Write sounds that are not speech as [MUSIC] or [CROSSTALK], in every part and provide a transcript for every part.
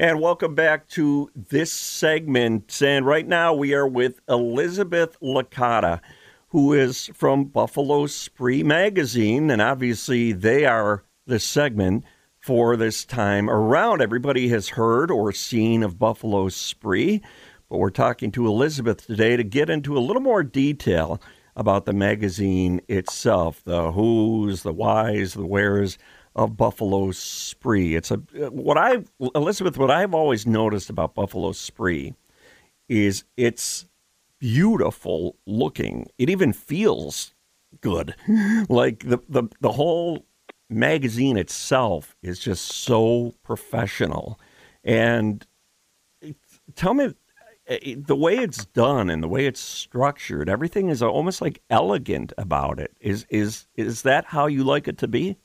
And welcome back to this segment. And right now we are with Elizabeth Licata, who is from Buffalo Spree Magazine. And obviously, they are the segment for this time around. Everybody has heard or seen of Buffalo Spree, but we're talking to Elizabeth today to get into a little more detail about the magazine itself the who's, the whys, the wheres of Buffalo Spree. It's a what I Elizabeth what I've always noticed about Buffalo Spree is it's beautiful looking. It even feels good. [LAUGHS] like the the the whole magazine itself is just so professional. And tell me eh, eh, the way it's done and the way it's structured, everything is almost like elegant about it. Is is is that how you like it to be?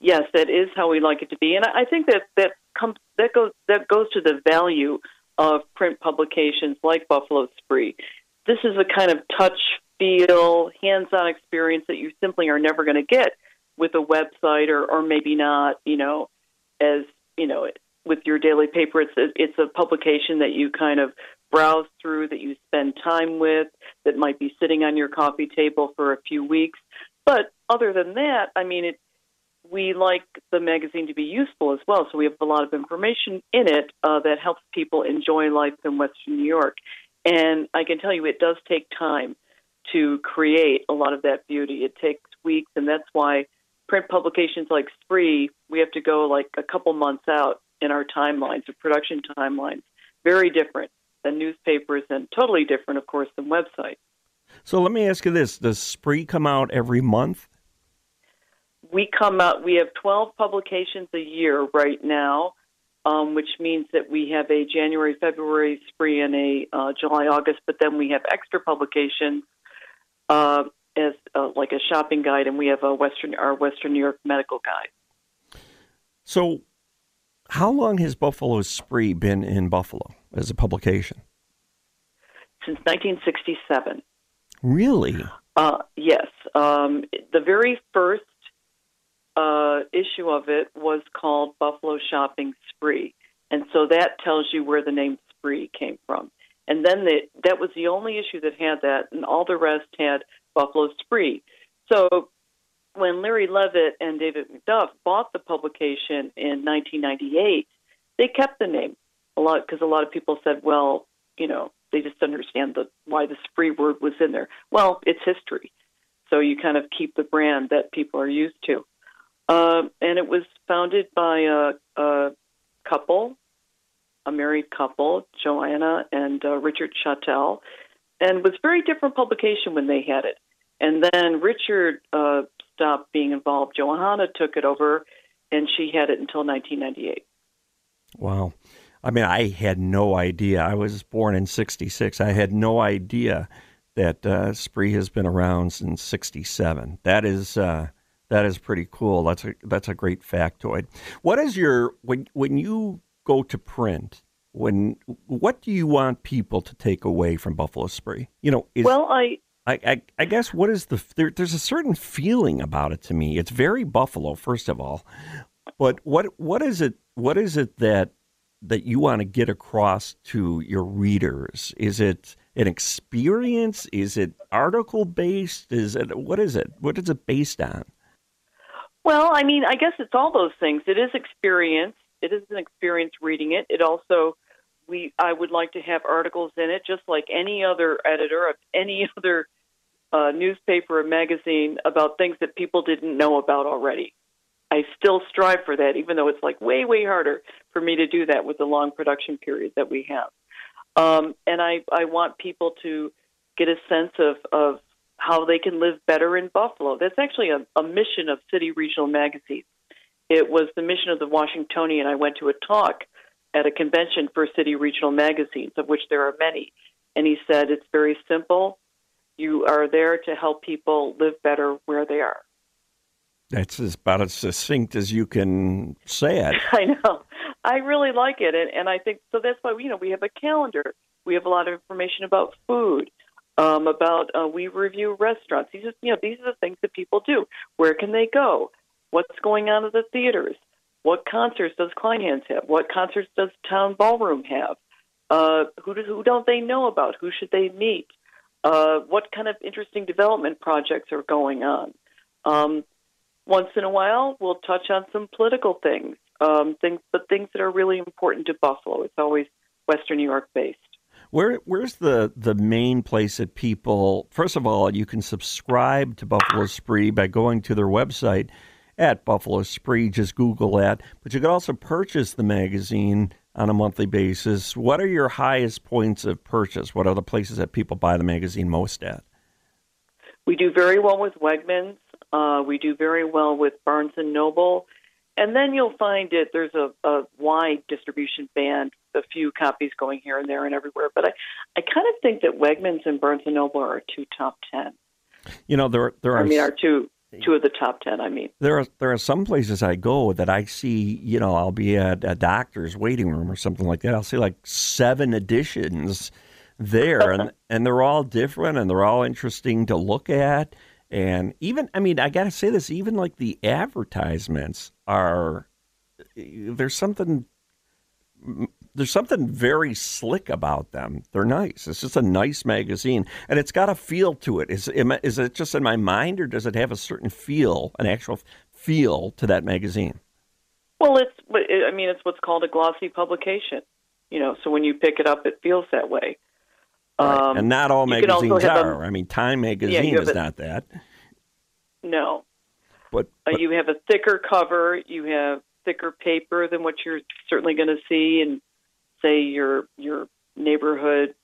Yes, that is how we like it to be, and I think that that comes that goes that goes to the value of print publications like Buffalo Spree. This is a kind of touch, feel, hands-on experience that you simply are never going to get with a website, or or maybe not. You know, as you know, with your daily paper, it's a, it's a publication that you kind of browse through, that you spend time with, that might be sitting on your coffee table for a few weeks. But other than that, I mean, it we like the magazine to be useful as well. So we have a lot of information in it uh, that helps people enjoy life in Western New York. And I can tell you, it does take time to create a lot of that beauty. It takes weeks, and that's why print publications like Spree, we have to go like a couple months out in our timelines, or production timelines. Very different than newspapers, and totally different, of course, than websites. So let me ask you this: Does Spree come out every month? We come out, we have 12 publications a year right now, um, which means that we have a January, February spree and a uh, July, August, but then we have extra publications uh, as uh, like a shopping guide, and we have a Western, our Western New York medical guide. So, how long has Buffalo Spree been in Buffalo as a publication? Since 1967. Really? Uh, yes. Um, the very first uh, issue of it was called Buffalo Shopping Spree, and so that tells you where the name Spree came from. And then the, that was the only issue that had that, and all the rest had Buffalo Spree. So when Larry Levitt and David McDuff bought the publication in 1998, they kept the name a lot because a lot of people said, well, you know, they just understand the why the spree word was in there. Well, it's history, so you kind of keep the brand that people are used to. Uh, and it was founded by a, a, couple, a married couple, Joanna and uh, Richard Chattel, and was very different publication when they had it. And then Richard uh, stopped being involved. Johanna took it over, and she had it until 1998. Wow. I mean, I had no idea. I was born in 66. I had no idea that uh, Spree has been around since 67. That is. Uh, that is pretty cool. That's a that's a great factoid. What is your when when you go to print? When what do you want people to take away from Buffalo Spree? You know, is, well, I, I, I I guess what is the there, there's a certain feeling about it to me. It's very Buffalo, first of all, but what what is it? What is it that that you want to get across to your readers? Is it an experience? Is it article based? Is it what is it? What is it based on? Well, I mean, I guess it's all those things. It is experience. It is an experience reading it. It also we I would like to have articles in it, just like any other editor of any [LAUGHS] other uh, newspaper or magazine about things that people didn't know about already. I still strive for that, even though it's like way, way harder for me to do that with the long production period that we have. Um, and I, I want people to get a sense of, of how they can live better in Buffalo. That's actually a, a mission of City Regional Magazine. It was the mission of the Washingtonian. I went to a talk at a convention for City Regional Magazines, of which there are many. And he said, it's very simple. You are there to help people live better where they are. That's about as succinct as you can say it. [LAUGHS] I know. I really like it, and, and I think so. That's why you know we have a calendar. We have a lot of information about food, um, about uh, we review restaurants. These are you know these are the things that people do. Where can they go? What's going on at the theaters? What concerts does Kleinhans have? What concerts does Town Ballroom have? Uh, who, do, who don't they know about? Who should they meet? Uh, what kind of interesting development projects are going on? Um, once in a while, we'll touch on some political things, um, things, but things that are really important to Buffalo. It's always Western New York based. Where where's the the main place that people? First of all, you can subscribe to Buffalo Spree by going to their website at Buffalo Spree. Just Google that. But you can also purchase the magazine on a monthly basis. What are your highest points of purchase? What are the places that people buy the magazine most at? We do very well with Wegmans. Uh, we do very well with Barnes and Noble, and then you'll find it. There's a, a wide distribution band, a few copies going here and there and everywhere. But I, I kind of think that Wegmans and Barnes and Noble are two top ten. You know, there there are. I mean, are two two of the top ten. I mean, there are there are some places I go that I see. You know, I'll be at a doctor's waiting room or something like that. I'll see like seven editions there, and and they're all different and they're all interesting to look at. And even, I mean, I got to say this, even like the advertisements are, there's something, there's something very slick about them. They're nice. It's just a nice magazine and it's got a feel to it. Is, is it just in my mind or does it have a certain feel, an actual feel to that magazine? Well, it's, I mean, it's what's called a glossy publication. You know, so when you pick it up, it feels that way. Right. Um, and not all magazines are. A, I mean, Time magazine yeah, is a, not that. No. But, but uh, you have a thicker cover. You have thicker paper than what you're certainly going to see in, say, your your neighborhood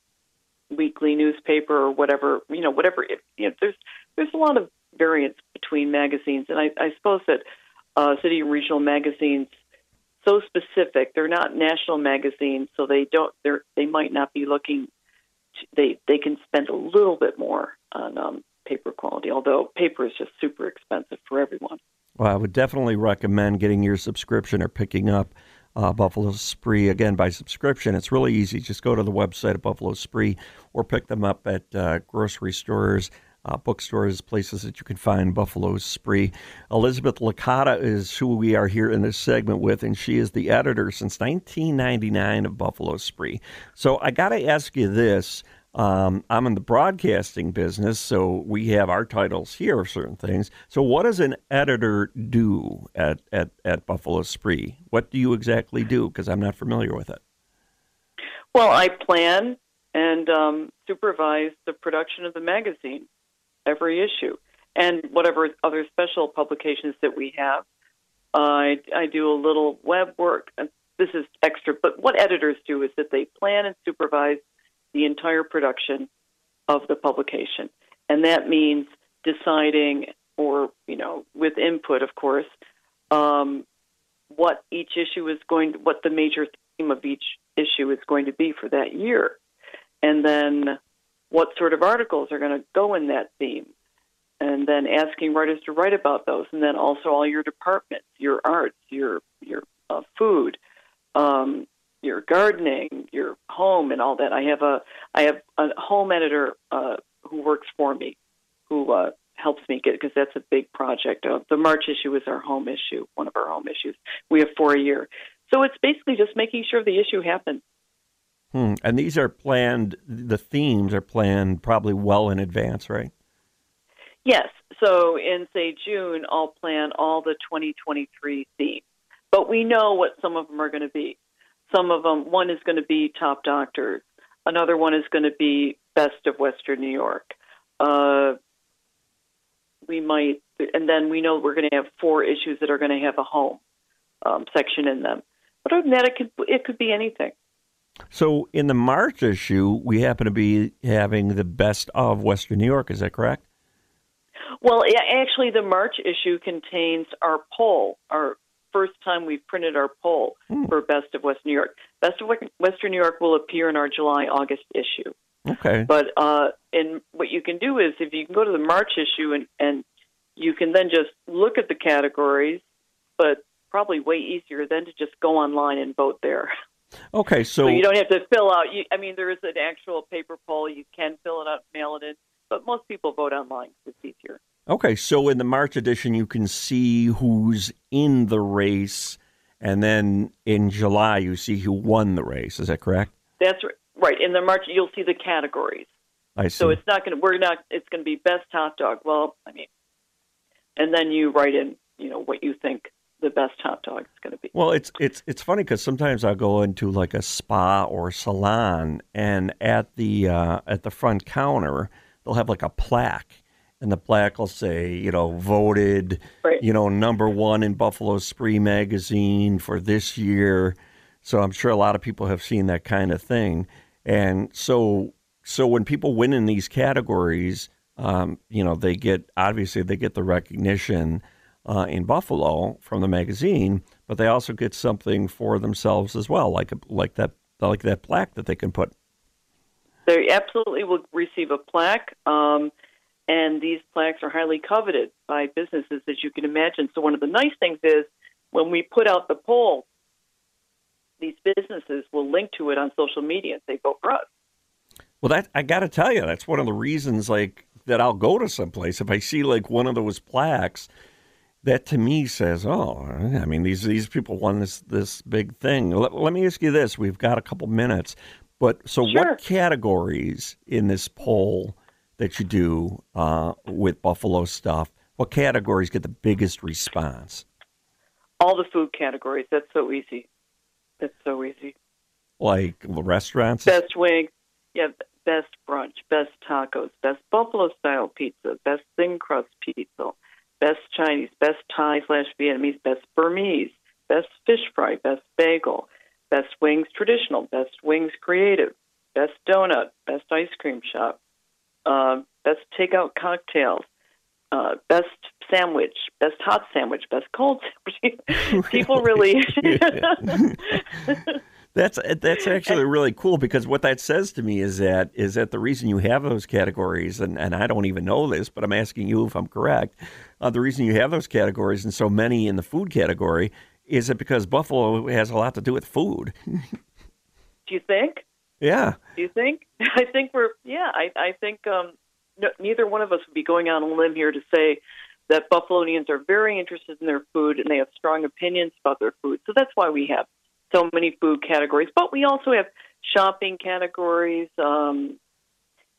weekly newspaper or whatever. You know, whatever. It, you know, there's there's a lot of variance between magazines, and I, I suppose that uh, city and regional magazines so specific. They're not national magazines, so they don't. They're they might not be looking they they can spend a little bit more on um, paper quality, although paper is just super expensive for everyone. Well, I would definitely recommend getting your subscription or picking up uh, Buffalo Spree again by subscription. It's really easy. Just go to the website of Buffalo Spree or pick them up at uh, grocery stores uh, bookstores, places that you can find Buffalo Spree. Elizabeth Licata is who we are here in this segment with, and she is the editor since 1999 of Buffalo Spree. So I got to ask you this. Um, I'm in the broadcasting business, so we have our titles here of certain things. So, what does an editor do at, at, at Buffalo Spree? What do you exactly do? Because I'm not familiar with it. Well, I plan and um, supervise the production of the magazine every issue, and whatever other special publications that we have. I I do a little web work. This is extra, but what editors do is that they plan and supervise the entire production of the publication, and that means deciding, or you know, with input, of course, um, what each issue is going, what the major theme of each issue is going to be for that year, and then what sort of articles are going to go in that theme, and then asking writers to write about those, and then also all your departments, your arts, your your uh, food, um, your gardening, your home, and all that. I have a I have a home editor uh, who works for me, who uh, helps me get because that's a big project. Uh, the March issue is our home issue, one of our home issues. We have four a year, so it's basically just making sure the issue happens. Hmm. And these are planned, the themes are planned probably well in advance, right? Yes. So in, say, June, I'll plan all the 2023 themes. But we know what some of them are going to be. some of them, one is going to be Top Doctors, another one is going to be Best of Western New York. Uh, we might, and then we know we're going to have four issues that are going to have a home um, section in them. But other than that, it could it could be anything. So in the March issue, we happen to be having the best of Western New York. Is that correct? Well, actually, the March issue contains our poll, our first time we've printed our poll hmm. for Best of Western New York. Best of Western New York will appear in our July August issue. Okay. But uh, and what you can do is if you can go to the March issue and and you can then just look at the categories, but probably way easier than to just go online and vote there. [LAUGHS] Okay, so, so you don't have to fill out. You, I mean, there is an actual paper poll. You can fill it out, mail it in, but most people vote online. It's easier. Okay, so in the March edition, you can see who's in the race, and then in July, you see who won the race. Is that correct? That's right. In the March, you'll see the categories. I see. So it's not going to. We're not. It's going to be best hot dog. Well, I mean, and then you write in, you know, what you think the best hot dog is going to be. Well, it's it's it's funny because sometimes I'll go into like a spa or salon, and at the uh, at the front counter, they'll have like a plaque and the plaque will say, you know, voted, right. you know, number one in Buffalo Spree magazine for this year. So I'm sure a lot of people have seen that kind of thing. And so, so when people win in these categories, um, you know, they get obviously they get the recognition uh, in Buffalo from the magazine, but they also get something for themselves as well, like like that like that plaque that they can put. They absolutely will receive a plaque. Um, and these plaques are highly coveted by businesses, as you can imagine. So, one of the nice things is when we put out the poll, these businesses will link to it on social media and say, vote for us. Well, that I got to tell you, that's one of the reasons, like that I'll go to someplace if I see like one of those plaques. That to me says, oh, I mean, these these people won this this big thing. Let, let me ask you this: We've got a couple minutes, but so sure. what categories in this poll that you do uh, with Buffalo stuff, what categories get the biggest response? All the food categories. That's so easy. That's so easy. Like restaurants? Best wing. Yeah, best brunch, best tacos, best buffalo style pizza, best thin crust pizza, best Chinese, best Thai slash Vietnamese, best Burmese, best fish fry, best bagel, best wings traditional, best wings creative, best donut, best ice cream shop, uh, best takeout cocktails, uh, best sandwich, best hot sandwich, best cold [LAUGHS] sandwich. [LAUGHS] People really. [LAUGHS] that's that's [LAUGHS] actually really cool because what that says to me is that is that the reason you have those categories, and, and I don't even know this, but I'm asking you if I'm correct. Uh, the reason you have those categories and so many in the food category is it because Buffalo has a lot to do with food. [LAUGHS] Do you think? Yeah. Do you think? [LAUGHS] I think we're yeah. I I think um, no, neither one of us would be going on a limb here to say that Buffalonians are very interested in their food and they have strong opinions about their food. So that's why we have so many food categories. But we also have shopping categories, um,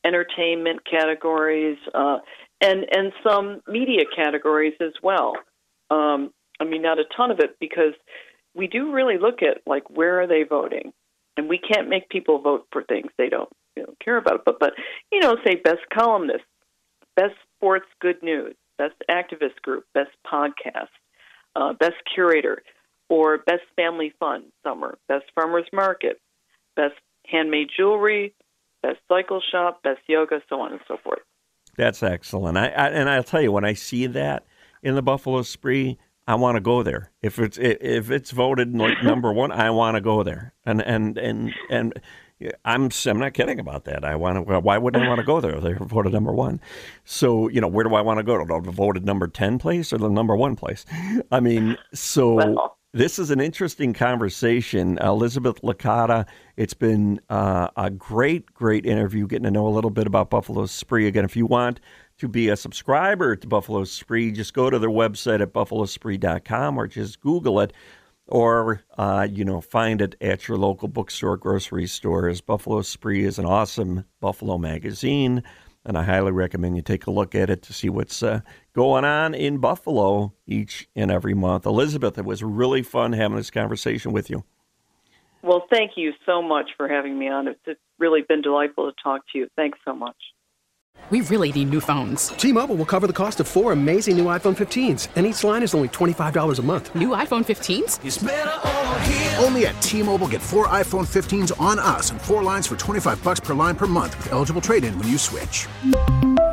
entertainment categories, uh, and and some media categories as well. Um, I mean, not a ton of it because we do really look at like where are they voting and we can't make people vote for things they don't you know, care about. But but you know, say best columnist, best sports good news, best activist group, best podcast, uh, best curator, or best family fun summer, best farmers market, best handmade jewelry, best cycle shop, best yoga, so on and so forth. That's excellent. I, I and I'll tell you when I see that in the Buffalo Spree, I want to go there. If it's if it's voted like [LAUGHS] number one, I want to go there. And and and and I'm I'm not kidding about that. I want to. Why wouldn't I want to go there? They're voted number one. So you know, where do I want to go? To the voted number ten place or the number one place? I mean, so. Well, this is an interesting conversation. Elizabeth Licata, it's been uh, a great, great interview, getting to know a little bit about Buffalo Spree. Again, if you want to be a subscriber to Buffalo Spree, just go to their website at buffalospree.com or just Google it or, uh, you know, find it at your local bookstore, grocery stores. Buffalo Spree is an awesome Buffalo magazine, and I highly recommend you take a look at it to see what's uh, going on in Buffalo each and every month. Elizabeth, it was really fun having this conversation with you. Well, thank you so much for having me on. It's really been delightful to talk to you. Thanks so much. We really need new phones. T-Mobile will cover the cost of four amazing new iPhone 15s, and each line is only $25 a month. New iPhone 15s? Only at T-Mobile get four iPhone 15s on us and four lines for 25 bucks per line per month with eligible trade-in when you switch.